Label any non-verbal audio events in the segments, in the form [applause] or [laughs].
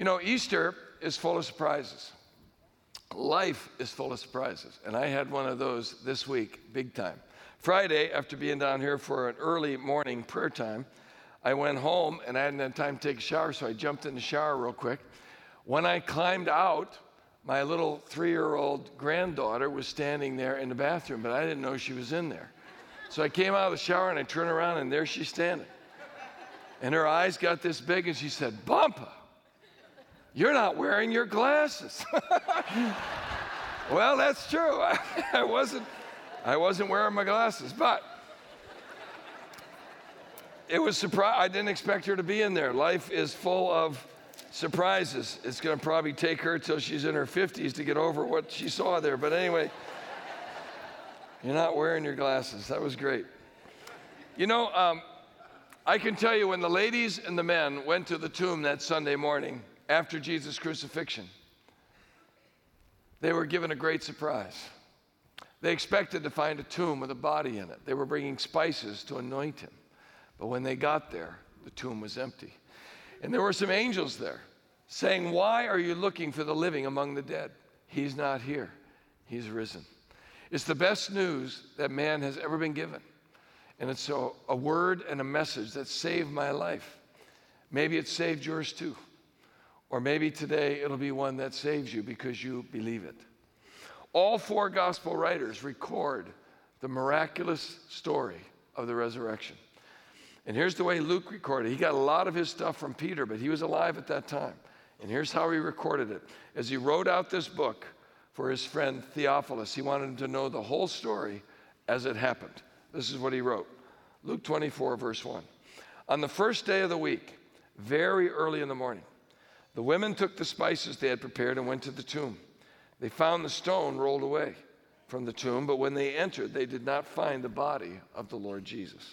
You know, Easter is full of surprises. Life is full of surprises. And I had one of those this week, big time. Friday, after being down here for an early morning prayer time, I went home and I hadn't had time to take a shower, so I jumped in the shower real quick. When I climbed out, my little three year old granddaughter was standing there in the bathroom, but I didn't know she was in there. So I came out of the shower and I turned around and there she's standing. And her eyes got this big and she said, Bumpa, you're not wearing your glasses. [laughs] well, that's true. I, [laughs] I, wasn't, I wasn't wearing my glasses, but it was surprise. I didn't expect her to be in there. Life is full of surprises. It's going to probably take her till she's in her 50s to get over what she saw there. But anyway, you're not wearing your glasses. That was great. You know, um, I can tell you when the ladies and the men went to the tomb that Sunday morning, after Jesus' crucifixion, they were given a great surprise. They expected to find a tomb with a body in it. They were bringing spices to anoint him. But when they got there, the tomb was empty. And there were some angels there saying, Why are you looking for the living among the dead? He's not here, he's risen. It's the best news that man has ever been given. And it's a, a word and a message that saved my life. Maybe it saved yours too. Or maybe today it'll be one that saves you because you believe it. All four gospel writers record the miraculous story of the resurrection. And here's the way Luke recorded. It. He got a lot of his stuff from Peter, but he was alive at that time. And here's how he recorded it. As he wrote out this book for his friend Theophilus, he wanted him to know the whole story as it happened. This is what he wrote Luke 24, verse 1. On the first day of the week, very early in the morning, the women took the spices they had prepared and went to the tomb. They found the stone rolled away from the tomb, but when they entered, they did not find the body of the Lord Jesus.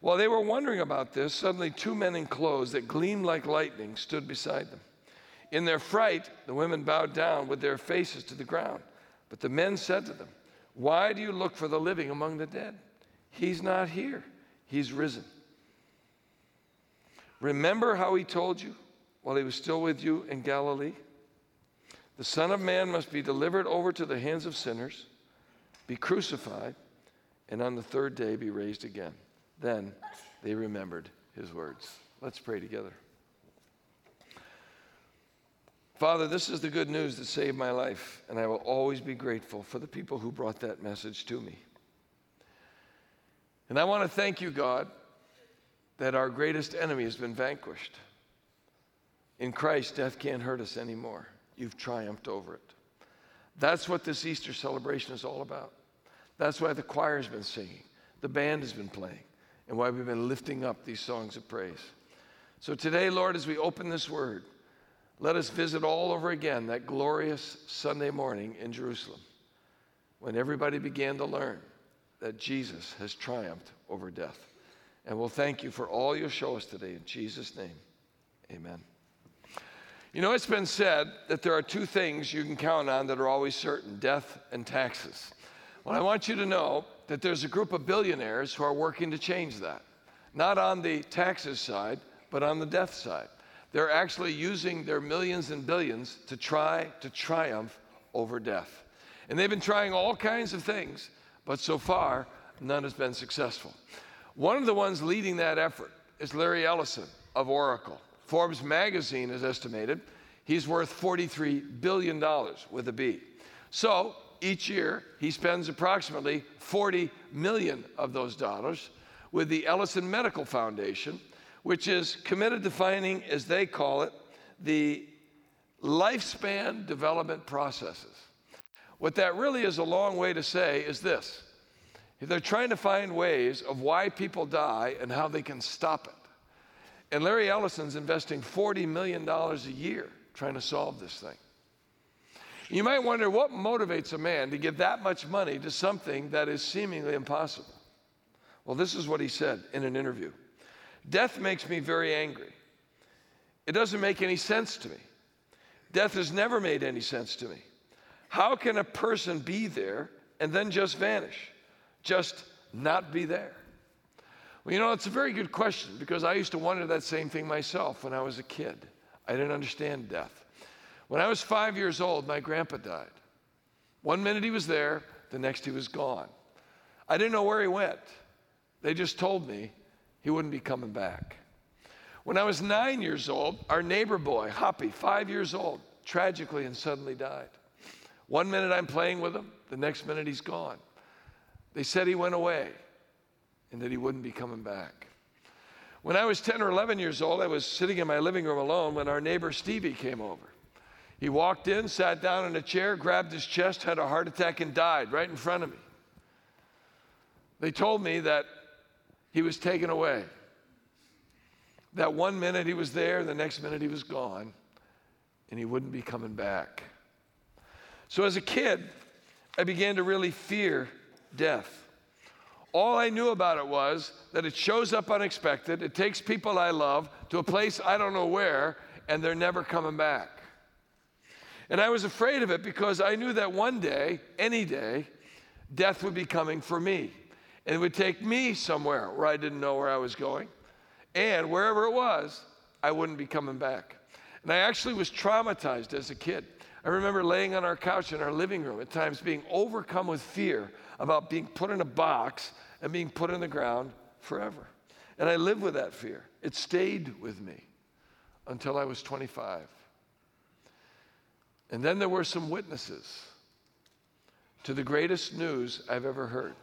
While they were wondering about this, suddenly two men in clothes that gleamed like lightning stood beside them. In their fright, the women bowed down with their faces to the ground. But the men said to them, Why do you look for the living among the dead? He's not here, he's risen. Remember how he told you while he was still with you in Galilee? The Son of Man must be delivered over to the hands of sinners, be crucified, and on the third day be raised again. Then they remembered his words. Let's pray together. Father, this is the good news that saved my life, and I will always be grateful for the people who brought that message to me. And I want to thank you, God, that our greatest enemy has been vanquished. In Christ, death can't hurt us anymore. You've triumphed over it. That's what this Easter celebration is all about. That's why the choir's been singing, the band has been playing, and why we've been lifting up these songs of praise. So today, Lord, as we open this word, let us visit all over again that glorious Sunday morning in Jerusalem when everybody began to learn that Jesus has triumphed over death. And we'll thank you for all you'll show us today. In Jesus' name, amen. You know, it's been said that there are two things you can count on that are always certain death and taxes. Well, I want you to know that there's a group of billionaires who are working to change that. Not on the taxes side, but on the death side. They're actually using their millions and billions to try to triumph over death. And they've been trying all kinds of things, but so far, none has been successful. One of the ones leading that effort is Larry Ellison of Oracle. Forbes magazine has estimated he's worth $43 billion with a B. So each year, he spends approximately 40 million of those dollars with the Ellison Medical Foundation which is committed to finding, as they call it, the lifespan development processes. What that really is a long way to say is this they're trying to find ways of why people die and how they can stop it. And Larry Ellison's investing $40 million a year trying to solve this thing. You might wonder what motivates a man to give that much money to something that is seemingly impossible. Well, this is what he said in an interview. Death makes me very angry. It doesn't make any sense to me. Death has never made any sense to me. How can a person be there and then just vanish? Just not be there? Well, you know, it's a very good question because I used to wonder that same thing myself when I was a kid. I didn't understand death. When I was five years old, my grandpa died. One minute he was there, the next he was gone. I didn't know where he went. They just told me he wouldn't be coming back. When I was nine years old, our neighbor boy, Hoppy, five years old, tragically and suddenly died. One minute I'm playing with him, the next minute he's gone. They said he went away and that he wouldn't be coming back. When I was 10 or 11 years old, I was sitting in my living room alone when our neighbor Stevie came over. He walked in, sat down in a chair, grabbed his chest, had a heart attack, and died right in front of me. They told me that he was taken away. That one minute he was there, the next minute he was gone, and he wouldn't be coming back. So as a kid, I began to really fear death. All I knew about it was that it shows up unexpected, it takes people I love to a place I don't know where, and they're never coming back. And I was afraid of it because I knew that one day, any day, death would be coming for me. And it would take me somewhere where I didn't know where I was going. And wherever it was, I wouldn't be coming back. And I actually was traumatized as a kid. I remember laying on our couch in our living room at times being overcome with fear about being put in a box and being put in the ground forever. And I lived with that fear. It stayed with me until I was 25. And then there were some witnesses to the greatest news I've ever heard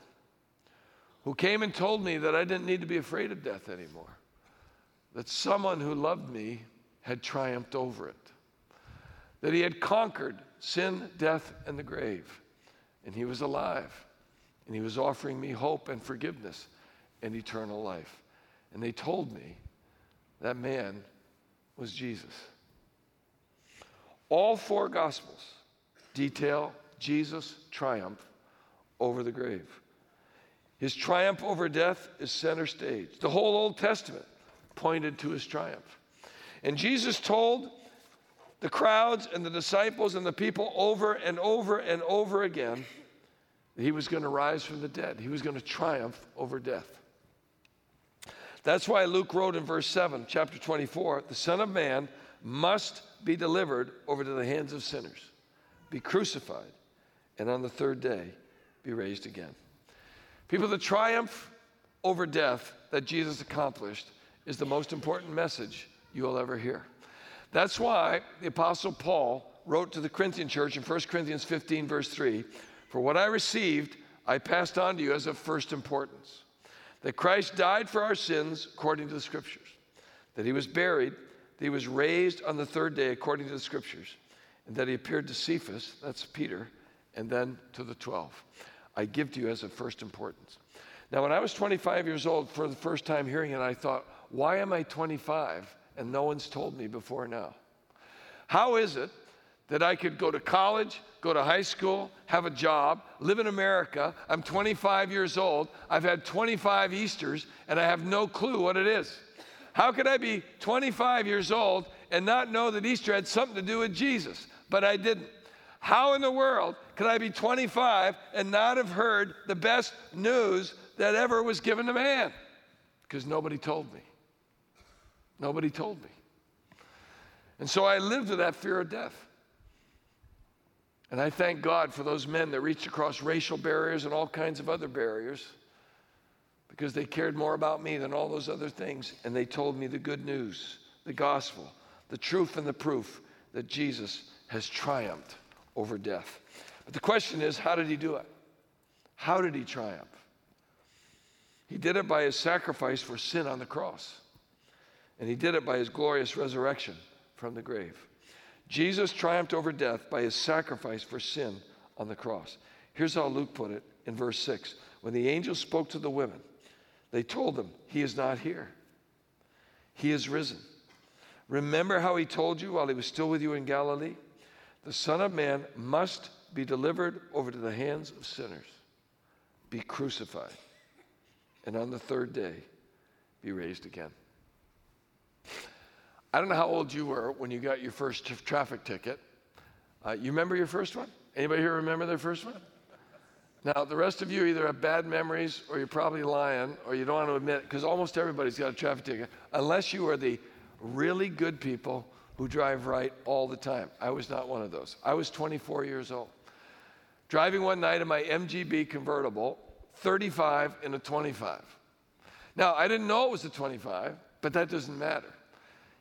who came and told me that I didn't need to be afraid of death anymore, that someone who loved me had triumphed over it, that he had conquered sin, death, and the grave, and he was alive and he was offering me hope and forgiveness and eternal life. And they told me that man was Jesus. All four Gospels detail Jesus' triumph over the grave. His triumph over death is center stage. The whole Old Testament pointed to his triumph. And Jesus told the crowds and the disciples and the people over and over and over again he was going to rise from the dead, he was going to triumph over death. That's why Luke wrote in verse 7, chapter 24, the Son of Man must be delivered over to the hands of sinners, be crucified, and on the third day be raised again. People, the triumph over death that Jesus accomplished is the most important message you will ever hear. That's why the Apostle Paul wrote to the Corinthian church in 1 Corinthians 15, verse 3 for what I received, I passed on to you as of first importance that Christ died for our sins according to the Scriptures, that he was buried, that he was raised on the third day according to the Scriptures, and that he appeared to Cephas, that's Peter, and then to the 12. I give to you as of first importance. Now, when I was 25 years old, for the first time hearing it, I thought, why am I 25 and no one's told me before now? How is it that I could go to college, go to high school, have a job, live in America. I'm 25 years old. I've had 25 Easters, and I have no clue what it is. How could I be 25 years old and not know that Easter had something to do with Jesus? But I didn't. How in the world could I be 25 and not have heard the best news that ever was given to man? Because nobody told me. Nobody told me. And so I lived with that fear of death. And I thank God for those men that reached across racial barriers and all kinds of other barriers because they cared more about me than all those other things. And they told me the good news, the gospel, the truth and the proof that Jesus has triumphed over death. But the question is, how did he do it? How did he triumph? He did it by his sacrifice for sin on the cross, and he did it by his glorious resurrection from the grave. Jesus triumphed over death by his sacrifice for sin on the cross. Here's how Luke put it in verse 6 When the angels spoke to the women, they told them, He is not here, He is risen. Remember how He told you while He was still with you in Galilee? The Son of Man must be delivered over to the hands of sinners, be crucified, and on the third day be raised again. I don't know how old you were when you got your first traffic ticket. Uh, you remember your first one? Anybody here remember their first one? Now, the rest of you either have bad memories or you're probably lying or you don't want to admit it because almost everybody's got a traffic ticket, unless you are the really good people who drive right all the time. I was not one of those. I was 24 years old. Driving one night in my MGB convertible, 35 in a 25. Now, I didn't know it was a 25, but that doesn't matter.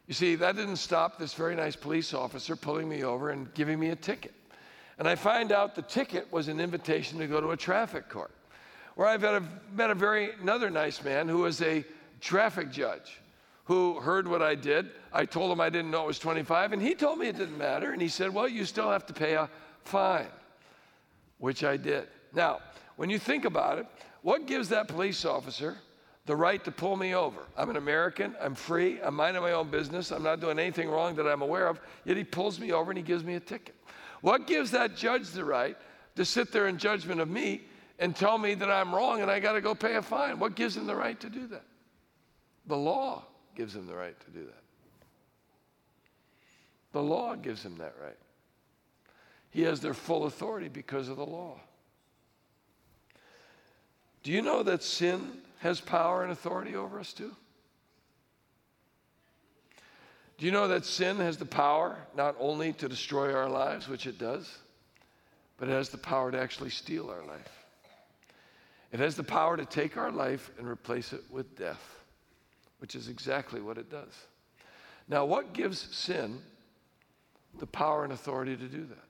You see, that didn't stop this very nice police officer pulling me over and giving me a ticket. And I find out the ticket was an invitation to go to a traffic court, where I've met a, met a very another nice man who was a traffic judge who heard what I did. I told him I didn't know it was 25, and he told me it didn't matter. And he said, Well, you still have to pay a fine, which I did. Now, when you think about it, what gives that police officer the right to pull me over? I'm an American, I'm free, I'm minding my own business, I'm not doing anything wrong that I'm aware of, yet he pulls me over and he gives me a ticket. What gives that judge the right to sit there in judgment of me and tell me that I'm wrong and I got to go pay a fine? What gives him the right to do that? The law gives him the right to do that. The law gives him that right. He has their full authority because of the law. Do you know that sin has power and authority over us too? Do you know that sin has the power not only to destroy our lives, which it does, but it has the power to actually steal our life? It has the power to take our life and replace it with death which is exactly what it does. Now, what gives sin the power and authority to do that?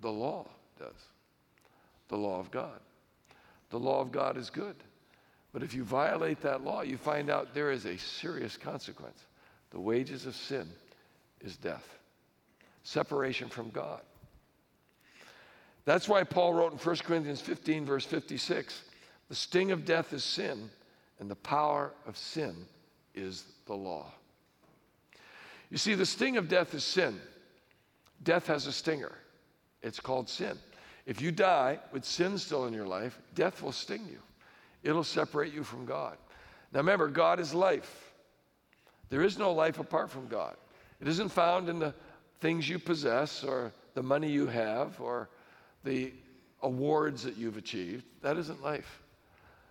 The law does. The law of God. The law of God is good. But if you violate that law, you find out there is a serious consequence. The wages of sin is death, separation from God. That's why Paul wrote in 1 Corinthians 15, verse 56 the sting of death is sin, and the power of sin is the law. You see, the sting of death is sin. Death has a stinger. It's called sin. If you die with sin still in your life, death will sting you. It'll separate you from God. Now remember, God is life. There is no life apart from God. It isn't found in the things you possess or the money you have or the awards that you've achieved. That isn't life.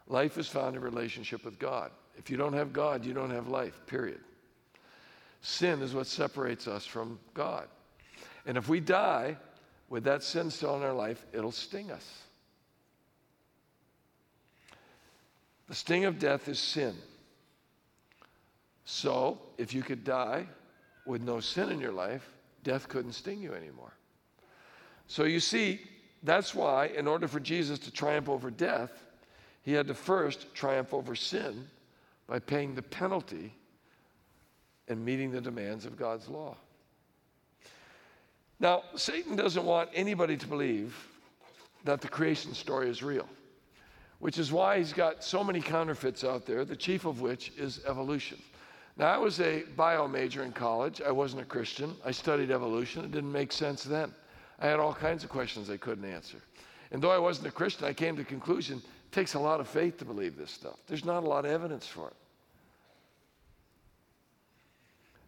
Life is found in relationship with God. If you don't have God, you don't have life, period. Sin is what separates us from God. And if we die with that sin still in our life, it'll sting us. The sting of death is sin. So, if you could die with no sin in your life, death couldn't sting you anymore. So, you see, that's why, in order for Jesus to triumph over death, he had to first triumph over sin by paying the penalty and meeting the demands of God's law. Now, Satan doesn't want anybody to believe that the creation story is real, which is why he's got so many counterfeits out there, the chief of which is evolution. Now, I was a bio major in college. I wasn't a Christian. I studied evolution. It didn't make sense then. I had all kinds of questions I couldn't answer. And though I wasn't a Christian, I came to the conclusion it takes a lot of faith to believe this stuff. There's not a lot of evidence for it.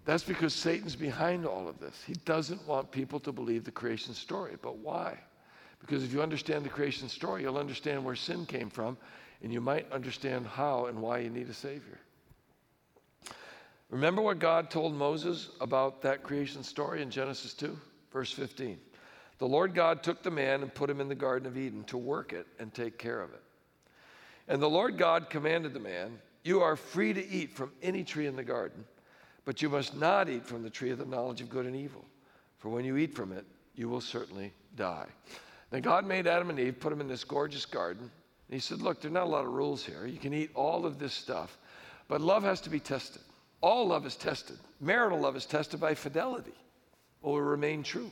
That's because Satan's behind all of this. He doesn't want people to believe the creation story. But why? Because if you understand the creation story, you'll understand where sin came from, and you might understand how and why you need a Savior. Remember what God told Moses about that creation story in Genesis 2, verse 15. The Lord God took the man and put him in the Garden of Eden to work it and take care of it. And the Lord God commanded the man, You are free to eat from any tree in the garden, but you must not eat from the tree of the knowledge of good and evil, for when you eat from it, you will certainly die. Then God made Adam and Eve, put them in this gorgeous garden, and He said, Look, there are not a lot of rules here. You can eat all of this stuff, but love has to be tested. All love is tested. Marital love is tested by fidelity, will remain true.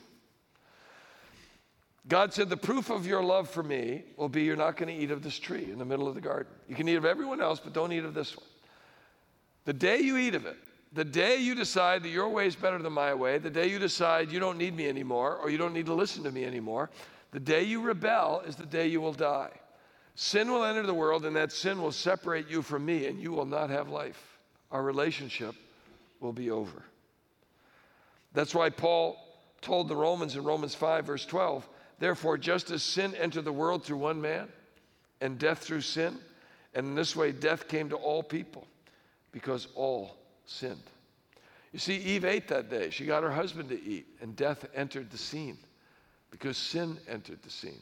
God said, The proof of your love for me will be you're not going to eat of this tree in the middle of the garden. You can eat of everyone else, but don't eat of this one. The day you eat of it, the day you decide that your way is better than my way, the day you decide you don't need me anymore or you don't need to listen to me anymore, the day you rebel is the day you will die. Sin will enter the world, and that sin will separate you from me, and you will not have life. Our relationship will be over. That's why Paul told the Romans in Romans 5, verse 12, Therefore, just as sin entered the world through one man, and death through sin, and in this way death came to all people because all sinned. You see, Eve ate that day. She got her husband to eat, and death entered the scene because sin entered the scene.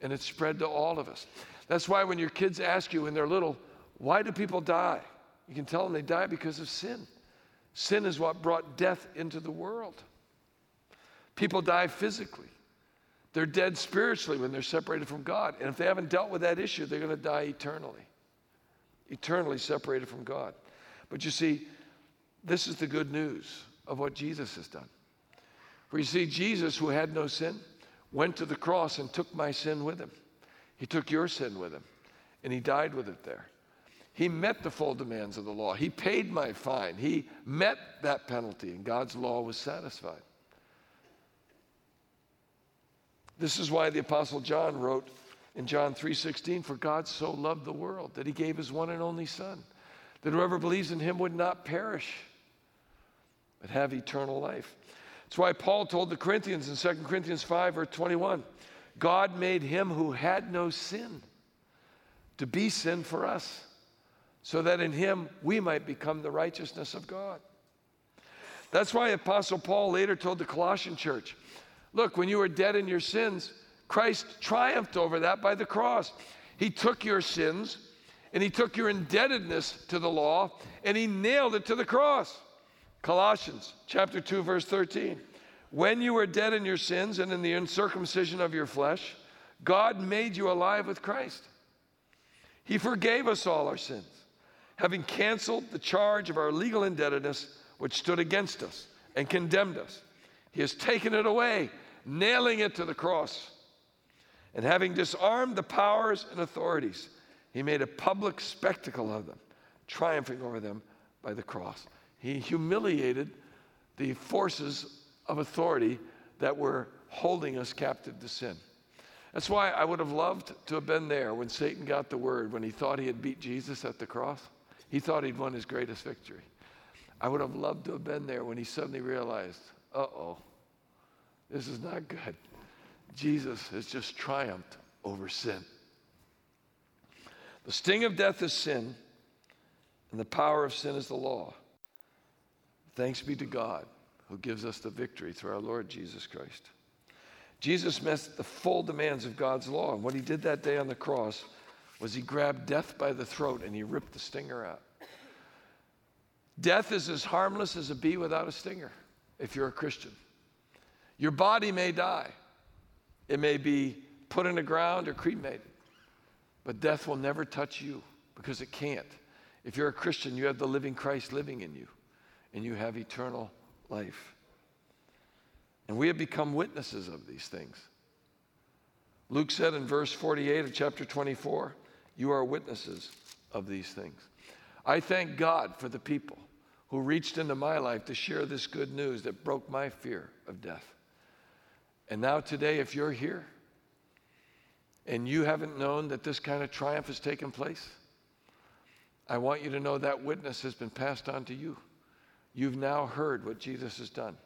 And it spread to all of us. That's why when your kids ask you when they're little, why do people die? You can tell them they die because of sin. Sin is what brought death into the world. People die physically. They're dead spiritually when they're separated from God. And if they haven't dealt with that issue, they're going to die eternally. Eternally separated from God. But you see, this is the good news of what Jesus has done. For you see, Jesus, who had no sin, went to the cross and took my sin with him. He took your sin with him, and he died with it there. He met the full demands of the law. He paid my fine. He met that penalty, and God's law was satisfied. This is why the apostle John wrote in John 3:16, "For God so loved the world that he gave his one and only son, that whoever believes in him would not perish, but have eternal life." That's why Paul told the Corinthians in 2 Corinthians 5 or 21, God made him who had no sin to be sin for us, so that in him we might become the righteousness of God. That's why Apostle Paul later told the Colossian church, Look, when you were dead in your sins, Christ triumphed over that by the cross. He took your sins and he took your indebtedness to the law and he nailed it to the cross. Colossians chapter 2 verse 13. When you were dead in your sins and in the uncircumcision of your flesh, God made you alive with Christ. He forgave us all our sins, having canceled the charge of our legal indebtedness which stood against us and condemned us. He has taken it away, nailing it to the cross. And having disarmed the powers and authorities, he made a public spectacle of them, triumphing over them by the cross. He humiliated the forces of authority that were holding us captive to sin. That's why I would have loved to have been there when Satan got the word, when he thought he had beat Jesus at the cross. He thought he'd won his greatest victory. I would have loved to have been there when he suddenly realized, uh oh, this is not good. Jesus has just triumphed over sin. The sting of death is sin, and the power of sin is the law. Thanks be to God who gives us the victory through our Lord Jesus Christ. Jesus met the full demands of God's law, and what he did that day on the cross was he grabbed death by the throat and he ripped the stinger out. Death is as harmless as a bee without a stinger if you're a Christian. Your body may die, it may be put in the ground or cremated, but death will never touch you because it can't. If you're a Christian, you have the living Christ living in you and you have eternal life. And we have become witnesses of these things. Luke said in verse 48 of chapter 24, You are witnesses of these things. I thank God for the people who reached into my life to share this good news that broke my fear of death. And now, today, if you're here and you haven't known that this kind of triumph has taken place, I want you to know that witness has been passed on to you. You've now heard what Jesus has done.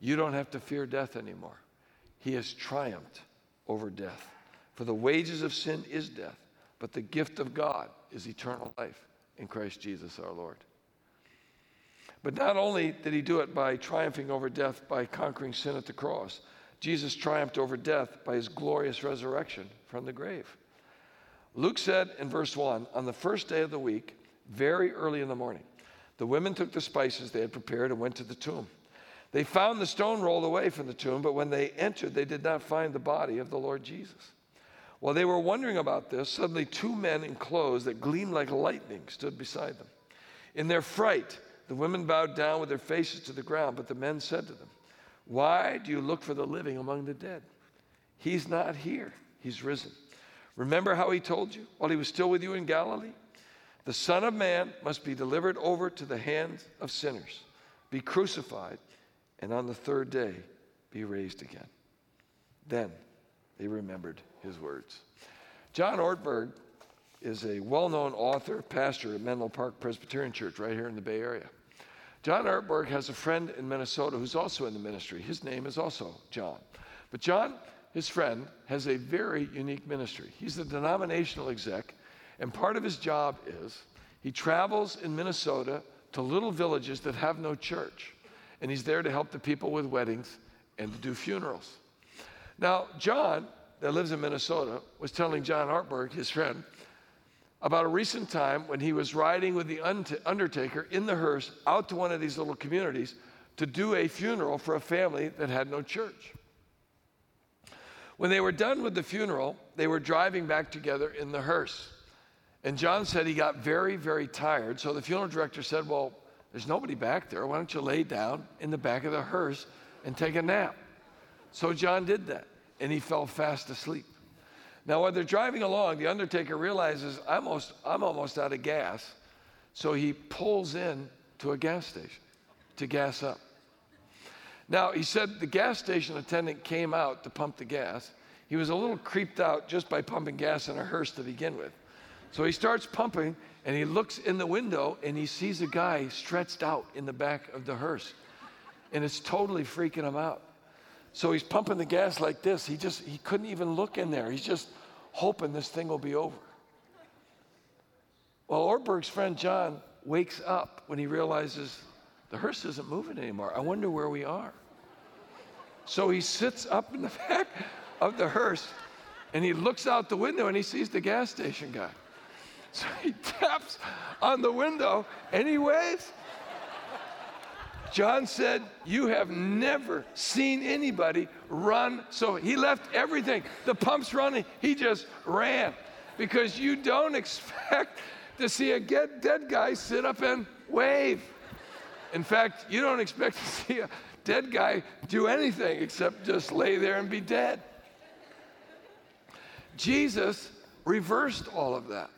You don't have to fear death anymore. He has triumphed over death. For the wages of sin is death, but the gift of God is eternal life in Christ Jesus our Lord. But not only did he do it by triumphing over death by conquering sin at the cross, Jesus triumphed over death by his glorious resurrection from the grave. Luke said in verse 1 On the first day of the week, very early in the morning, the women took the spices they had prepared and went to the tomb. They found the stone rolled away from the tomb, but when they entered, they did not find the body of the Lord Jesus. While they were wondering about this, suddenly two men in clothes that gleamed like lightning stood beside them. In their fright, the women bowed down with their faces to the ground, but the men said to them, Why do you look for the living among the dead? He's not here, he's risen. Remember how he told you while he was still with you in Galilee? The Son of Man must be delivered over to the hands of sinners, be crucified, and on the third day be raised again. Then they remembered his words. John Ortberg is a well known author, pastor at Menlo Park Presbyterian Church right here in the Bay Area. John Ortberg has a friend in Minnesota who's also in the ministry. His name is also John. But John, his friend, has a very unique ministry. He's the denominational exec and part of his job is he travels in Minnesota to little villages that have no church. and he's there to help the people with weddings and to do funerals. Now, John, that lives in Minnesota, was telling John Ortberg, his friend, about a recent time when he was riding with the undertaker in the hearse out to one of these little communities to do a funeral for a family that had no church. When they were done with the funeral, they were driving back together in the hearse. And John said he got very, very tired. So the funeral director said, Well, there's nobody back there. Why don't you lay down in the back of the hearse and take a nap? So John did that, and he fell fast asleep. Now, while they're driving along, the undertaker realizes I'm almost, I'm almost out of gas. So he pulls in to a gas station to gas up. Now, he said the gas station attendant came out to pump the gas. He was a little creeped out just by pumping gas in a hearse to begin with. So he starts pumping and he looks in the window and he sees a guy stretched out in the back of the hearse. And it's totally freaking him out. So he's pumping the gas like this. He just he couldn't even look in there. He's just hoping this thing will be over. Well, Ortberg's friend John wakes up when he realizes the hearse isn't moving anymore. I wonder where we are. So he sits up in the [laughs] back of the hearse and he looks out the window and he sees the gas station guy. [laughs] So he taps on the window waves. John said, You have never seen anybody run. So he left everything. The pump's running. He just ran because you don't expect to see a dead guy sit up and wave. In fact, you don't expect to see a dead guy do anything except just lay there and be dead. Jesus reversed all of that.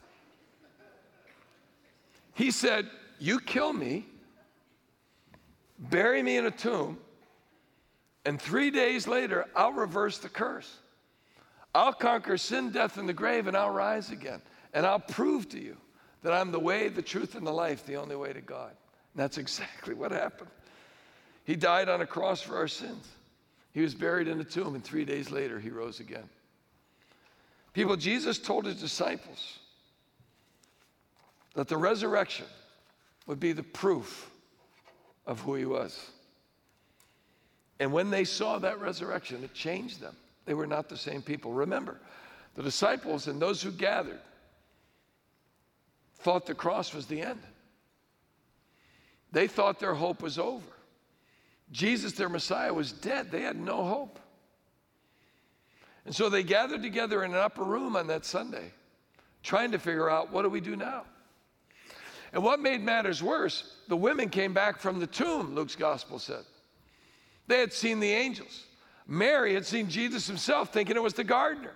He said, You kill me, bury me in a tomb, and three days later, I'll reverse the curse. I'll conquer sin, death, and the grave, and I'll rise again. And I'll prove to you that I'm the way, the truth, and the life, the only way to God. And that's exactly what happened. He died on a cross for our sins. He was buried in a tomb, and three days later, he rose again. People, Jesus told his disciples that the resurrection would be the proof of who he was. And when they saw that resurrection, it changed them. They were not the same people. Remember, the disciples and those who gathered thought the cross was the end. They thought their hope was over. Jesus, their Messiah, was dead. They had no hope. And so they gathered together in an upper room on that Sunday, trying to figure out what do we do now? And what made matters worse, the women came back from the tomb, Luke's gospel said. They had seen the angels. Mary had seen Jesus himself, thinking it was the gardener.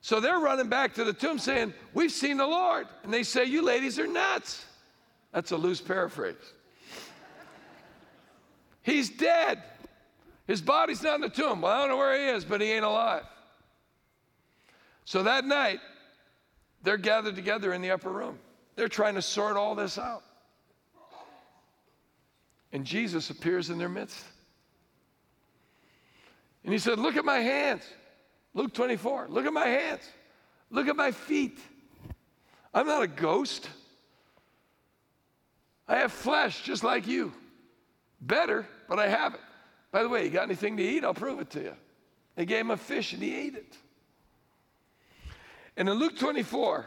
So they're running back to the tomb saying, We've seen the Lord. And they say, You ladies are nuts. That's a loose paraphrase. He's dead. His body's not in the tomb. Well, I don't know where he is, but he ain't alive. So that night, they're gathered together in the upper room. They're trying to sort all this out. And Jesus appears in their midst. And he said, Look at my hands. Luke 24. Look at my hands. Look at my feet. I'm not a ghost. I have flesh just like you. Better, but I have it. By the way, you got anything to eat? I'll prove it to you. They gave him a fish and he ate it. And in Luke 24,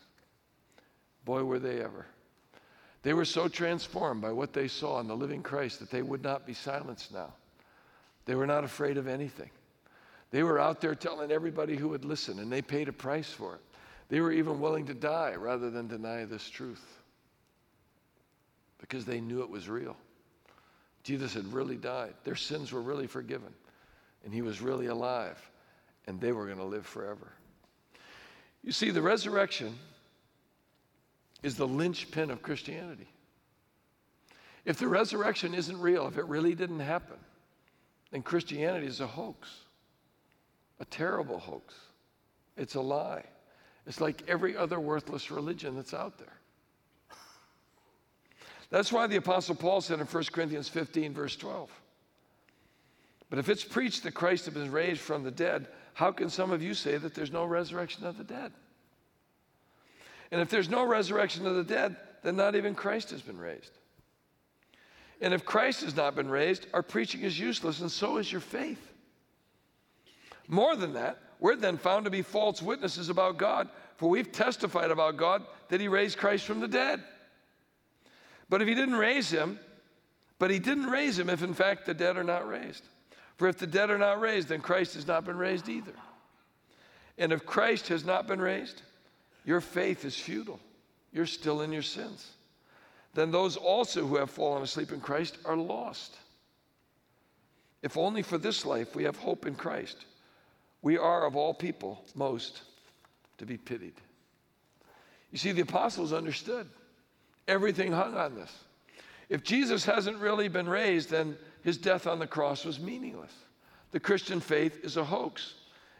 Boy, were they ever. They were so transformed by what they saw in the living Christ that they would not be silenced now. They were not afraid of anything. They were out there telling everybody who would listen, and they paid a price for it. They were even willing to die rather than deny this truth because they knew it was real. Jesus had really died, their sins were really forgiven, and he was really alive, and they were going to live forever. You see, the resurrection is the linchpin of Christianity. If the resurrection isn't real, if it really didn't happen, then Christianity is a hoax, a terrible hoax. It's a lie. It's like every other worthless religion that's out there. That's why the Apostle Paul said in 1 Corinthians 15, verse 12, But if it's preached that Christ has been raised from the dead, how can some of you say that there's no resurrection of the dead? And if there's no resurrection of the dead, then not even Christ has been raised. And if Christ has not been raised, our preaching is useless, and so is your faith. More than that, we're then found to be false witnesses about God, for we've testified about God that He raised Christ from the dead. But if He didn't raise Him, but He didn't raise Him if in fact the dead are not raised. For if the dead are not raised, then Christ has not been raised either. And if Christ has not been raised, your faith is futile. You're still in your sins. Then those also who have fallen asleep in Christ are lost. If only for this life we have hope in Christ, we are of all people most to be pitied. You see, the apostles understood. Everything hung on this. If Jesus hasn't really been raised, then his death on the cross was meaningless. The Christian faith is a hoax,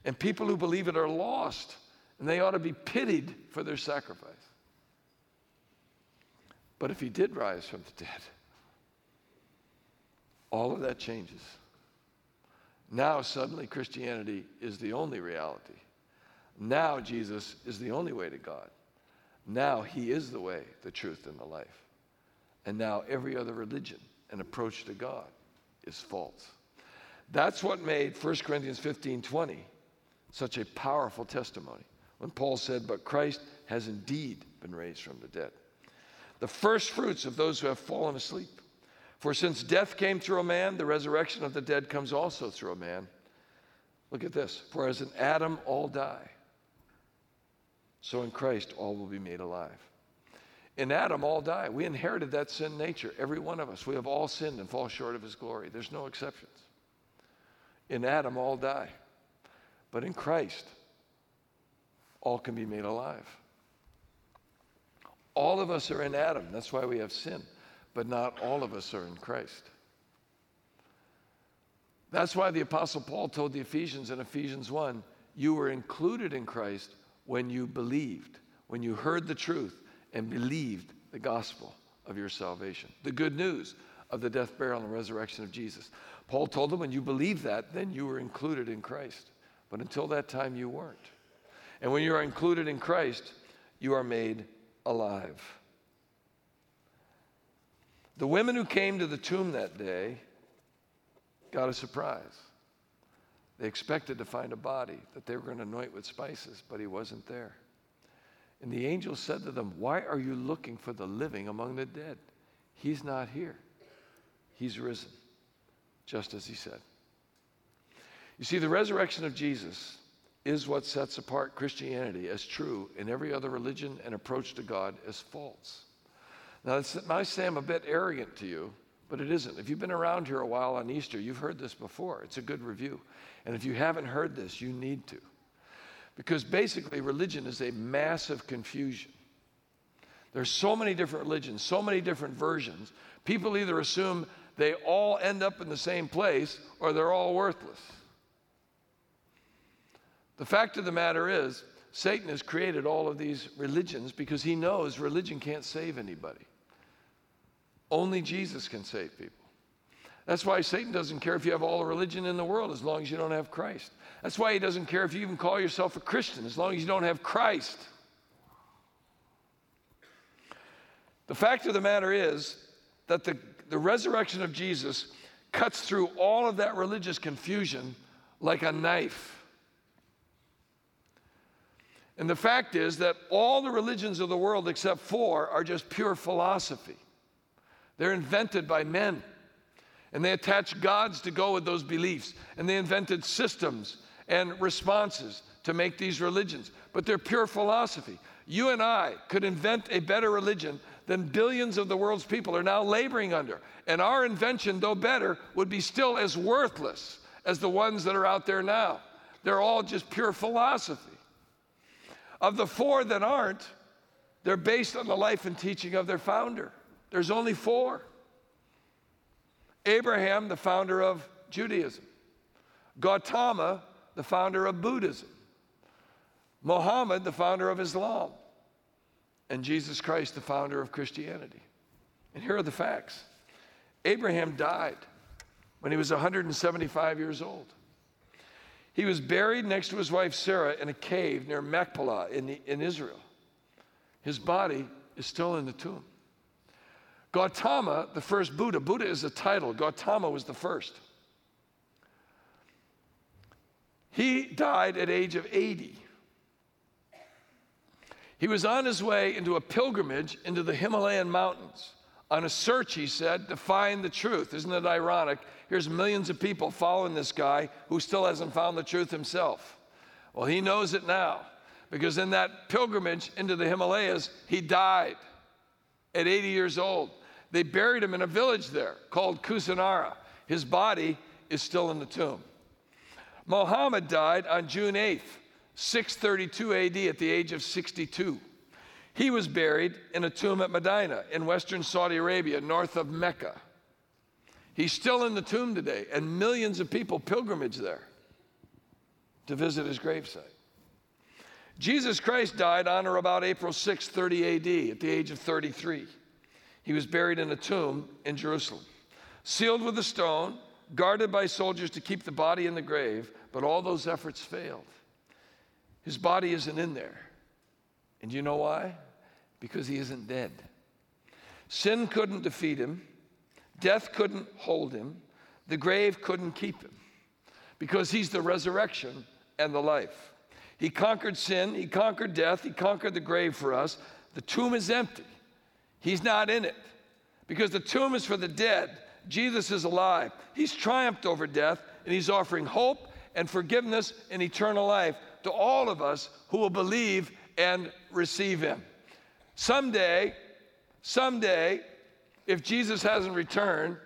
and people who believe it are lost, and they ought to be pitied for their sacrifice. But if he did rise from the dead, all of that changes. Now, suddenly, Christianity is the only reality. Now, Jesus is the only way to God. Now, He is the way, the truth, and the life. And now, every other religion and approach to God is false. That's what made 1 Corinthians 15 20 such a powerful testimony when Paul said, But Christ has indeed been raised from the dead. The first fruits of those who have fallen asleep. For since death came through a man, the resurrection of the dead comes also through a man. Look at this. For as in Adam all die, so in Christ all will be made alive. In Adam all die. We inherited that sin nature, every one of us. We have all sinned and fall short of his glory. There's no exceptions. In Adam all die. But in Christ, all can be made alive. All of us are in Adam. That's why we have sin. But not all of us are in Christ. That's why the Apostle Paul told the Ephesians in Ephesians 1 you were included in Christ when you believed, when you heard the truth and believed the gospel of your salvation, the good news of the death, burial, and resurrection of Jesus. Paul told them when you believe that, then you were included in Christ. But until that time, you weren't. And when you are included in Christ, you are made alive. The women who came to the tomb that day got a surprise. They expected to find a body that they were going to anoint with spices, but he wasn't there. And the angel said to them, Why are you looking for the living among the dead? He's not here. He's risen, just as he said. You see, the resurrection of Jesus is what sets apart Christianity as true and every other religion and approach to God as false. Now, it might seem a bit arrogant to you, but it isn't. If you've been around here a while on Easter, you've heard this before. It's a good review. And if you haven't heard this, you need to. Because basically, religion is a massive confusion. There's so many different religions, so many different versions. People either assume they all end up in the same place or they're all worthless. The fact of the matter is, Satan has created all of these religions because he knows religion can't save anybody. Only Jesus can save people. That's why Satan doesn't care if you have all the religion in the world as long as you don't have Christ. That's why he doesn't care if you even call yourself a Christian as long as you don't have Christ. The fact of the matter is that the, the resurrection of Jesus cuts through all of that religious confusion like a knife. And the fact is that all the religions of the world, except four, are just pure philosophy. They're invented by men. And they attach gods to go with those beliefs. And they invented systems and responses to make these religions. But they're pure philosophy. You and I could invent a better religion than billions of the world's people are now laboring under. And our invention, though better, would be still as worthless as the ones that are out there now. They're all just pure philosophy. Of the four that aren't, they're based on the life and teaching of their founder. There's only four. Abraham, the founder of Judaism. Gautama, the founder of Buddhism. Muhammad, the founder of Islam. And Jesus Christ, the founder of Christianity. And here are the facts Abraham died when he was 175 years old. He was buried next to his wife Sarah in a cave near Machpelah in, the, in Israel. His body is still in the tomb. Gautama, the first Buddha, Buddha is a title, Gautama was the first. He died at age of 80. He was on his way into a pilgrimage into the Himalayan mountains on a search, he said, to find the truth. Isn't it ironic? Here's millions of people following this guy who still hasn't found the truth himself. Well, he knows it now because in that pilgrimage into the Himalayas, he died at 80 years old. They buried him in a village there called Kusinara. His body is still in the tomb. Muhammad died on June 8th, 632 AD, at the age of 62. He was buried in a tomb at Medina in western Saudi Arabia, north of Mecca. He's still in the tomb today, and millions of people pilgrimage there to visit his gravesite. Jesus Christ died on or about April 6, 30 AD, at the age of 33. He was buried in a tomb in Jerusalem, sealed with a stone, guarded by soldiers to keep the body in the grave, but all those efforts failed. His body isn't in there. And you know why? Because he isn't dead. Sin couldn't defeat him, death couldn't hold him, the grave couldn't keep him, because he's the resurrection and the life. He conquered sin, he conquered death, he conquered the grave for us. The tomb is empty. He's not in it because the tomb is for the dead. Jesus is alive. He's triumphed over death and he's offering hope and forgiveness and eternal life to all of us who will believe and receive him. Someday, someday, if Jesus hasn't returned,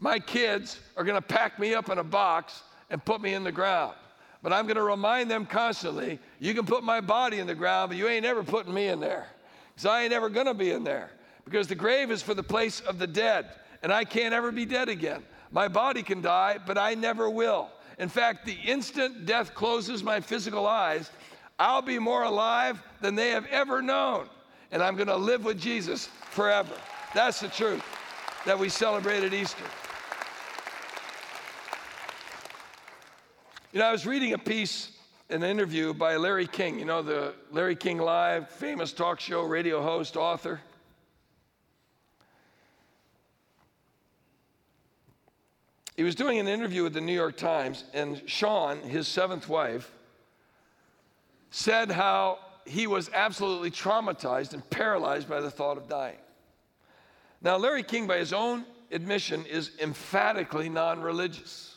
my kids are going to pack me up in a box and put me in the ground. But I'm going to remind them constantly you can put my body in the ground, but you ain't ever putting me in there. Because I ain't ever going to be in there. Because the grave is for the place of the dead, and I can't ever be dead again. My body can die, but I never will. In fact, the instant death closes my physical eyes, I'll be more alive than they have ever known. And I'm going to live with Jesus forever. That's the truth that we celebrated Easter. You know, I was reading a piece, an interview by Larry King, you know, the Larry King Live, famous talk show, radio host, author. He was doing an interview with the New York Times, and Shawn, his seventh wife, said how he was absolutely traumatized and paralyzed by the thought of dying. Now, Larry King, by his own admission, is emphatically non religious.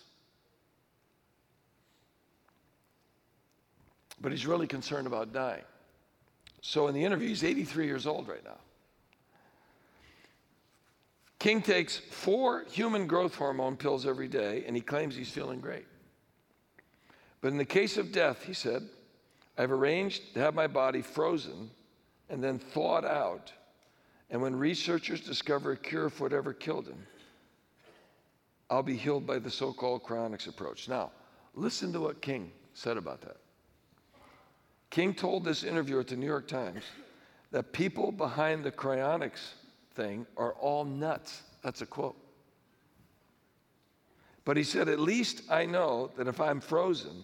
But he's really concerned about dying. So, in the interview, he's 83 years old right now. King takes four human growth hormone pills every day, and he claims he's feeling great. But in the case of death, he said, I've arranged to have my body frozen and then thawed out. And when researchers discover a cure for whatever killed him, I'll be healed by the so called cryonics approach. Now, listen to what King said about that. King told this interviewer at the New York Times that people behind the cryonics thing are all nuts. That's a quote. But he said, At least I know that if I'm frozen,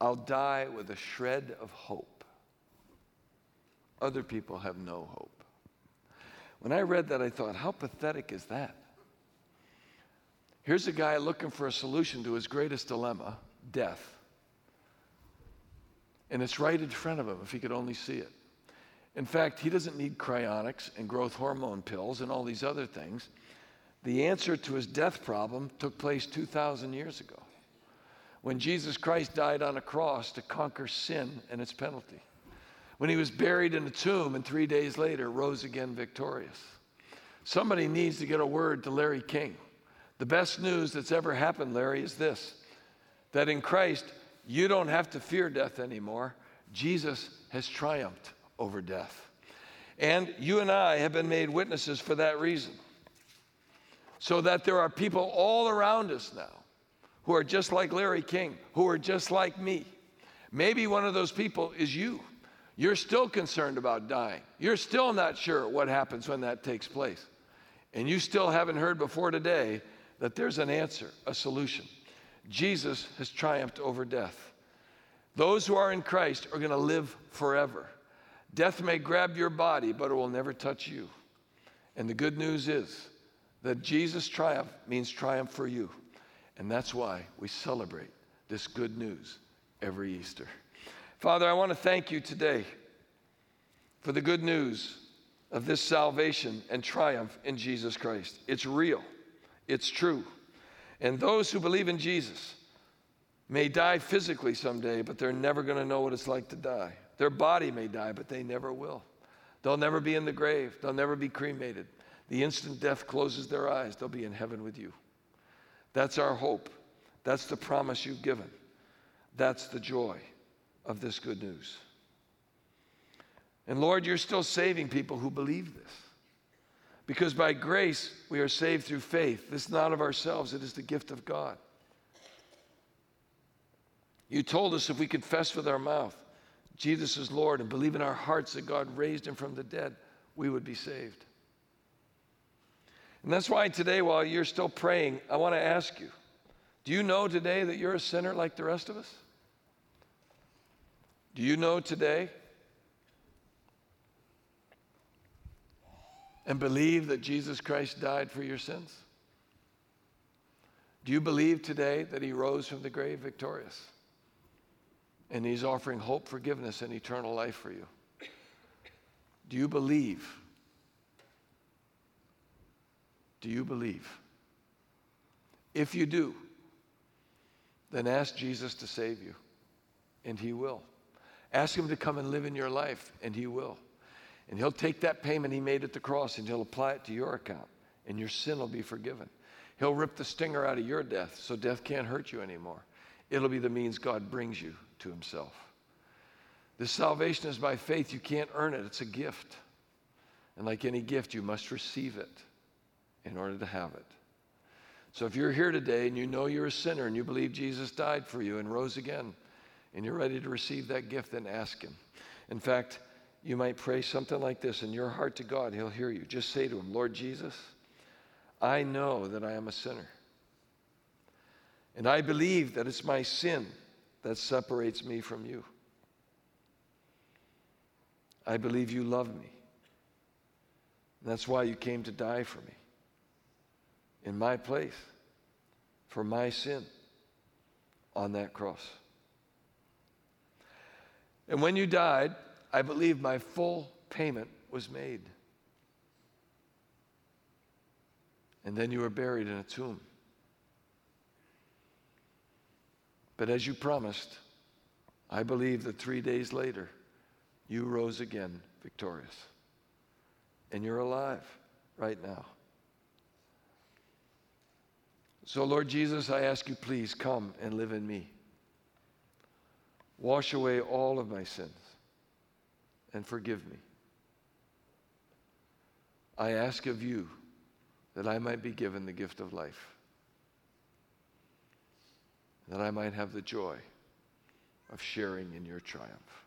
I'll die with a shred of hope. Other people have no hope. When I read that, I thought, how pathetic is that? Here's a guy looking for a solution to his greatest dilemma death. And it's right in front of him if he could only see it. In fact, he doesn't need cryonics and growth hormone pills and all these other things. The answer to his death problem took place 2,000 years ago when Jesus Christ died on a cross to conquer sin and its penalty. When he was buried in a tomb and three days later rose again victorious. Somebody needs to get a word to Larry King. The best news that's ever happened, Larry, is this that in Christ, you don't have to fear death anymore. Jesus has triumphed over death. And you and I have been made witnesses for that reason. so that there are people all around us now who are just like Larry King, who are just like me. Maybe one of those people is you. You're still concerned about dying. You're still not sure what happens when that takes place. And you still haven't heard before today that there's an answer, a solution. Jesus has triumphed over death. Those who are in Christ are going to live forever. Death may grab your body, but it will never touch you. And the good news is that Jesus' triumph means triumph for you. And that's why we celebrate this good news every Easter. Father, I want to thank you today for the good news of this salvation and triumph in Jesus Christ. It's real, it's true. And those who believe in Jesus may die physically someday, but they're never going to know what it's like to die. Their body may die, but they never will. They'll never be in the grave, they'll never be cremated. The instant death closes their eyes, they'll be in heaven with you. That's our hope. That's the promise you've given. That's the joy of this good news. And Lord, you're still saving people who believe this. Because by grace we are saved through faith. This is not of ourselves, it is the gift of God. You told us if we confess with our mouth Jesus is Lord and believe in our hearts that God raised him from the dead, we would be saved. And that's why today, while you're still praying, I want to ask you do you know today that you're a sinner like the rest of us? Do you know today and believe that Jesus Christ died for your sins? Do you believe today that he rose from the grave victorious? And he's offering hope, forgiveness, and eternal life for you. Do you believe? Do you believe? If you do, then ask Jesus to save you, and he will. Ask him to come and live in your life, and he will. And he'll take that payment he made at the cross and he'll apply it to your account, and your sin will be forgiven. He'll rip the stinger out of your death so death can't hurt you anymore. It'll be the means God brings you to himself. This salvation is by faith. You can't earn it, it's a gift. And like any gift, you must receive it in order to have it. So if you're here today and you know you're a sinner and you believe Jesus died for you and rose again, and you're ready to receive that gift, then ask Him. In fact, you might pray something like this in your heart to God. He'll hear you. Just say to Him, Lord Jesus, I know that I am a sinner. And I believe that it's my sin that separates me from you. I believe you love me. And that's why you came to die for me in my place for my sin on that cross. And when you died, I believe my full payment was made. And then you were buried in a tomb. But as you promised, I believe that three days later, you rose again victorious. And you're alive right now. So, Lord Jesus, I ask you, please come and live in me. Wash away all of my sins and forgive me. I ask of you that I might be given the gift of life that I might have the joy of sharing in your triumph.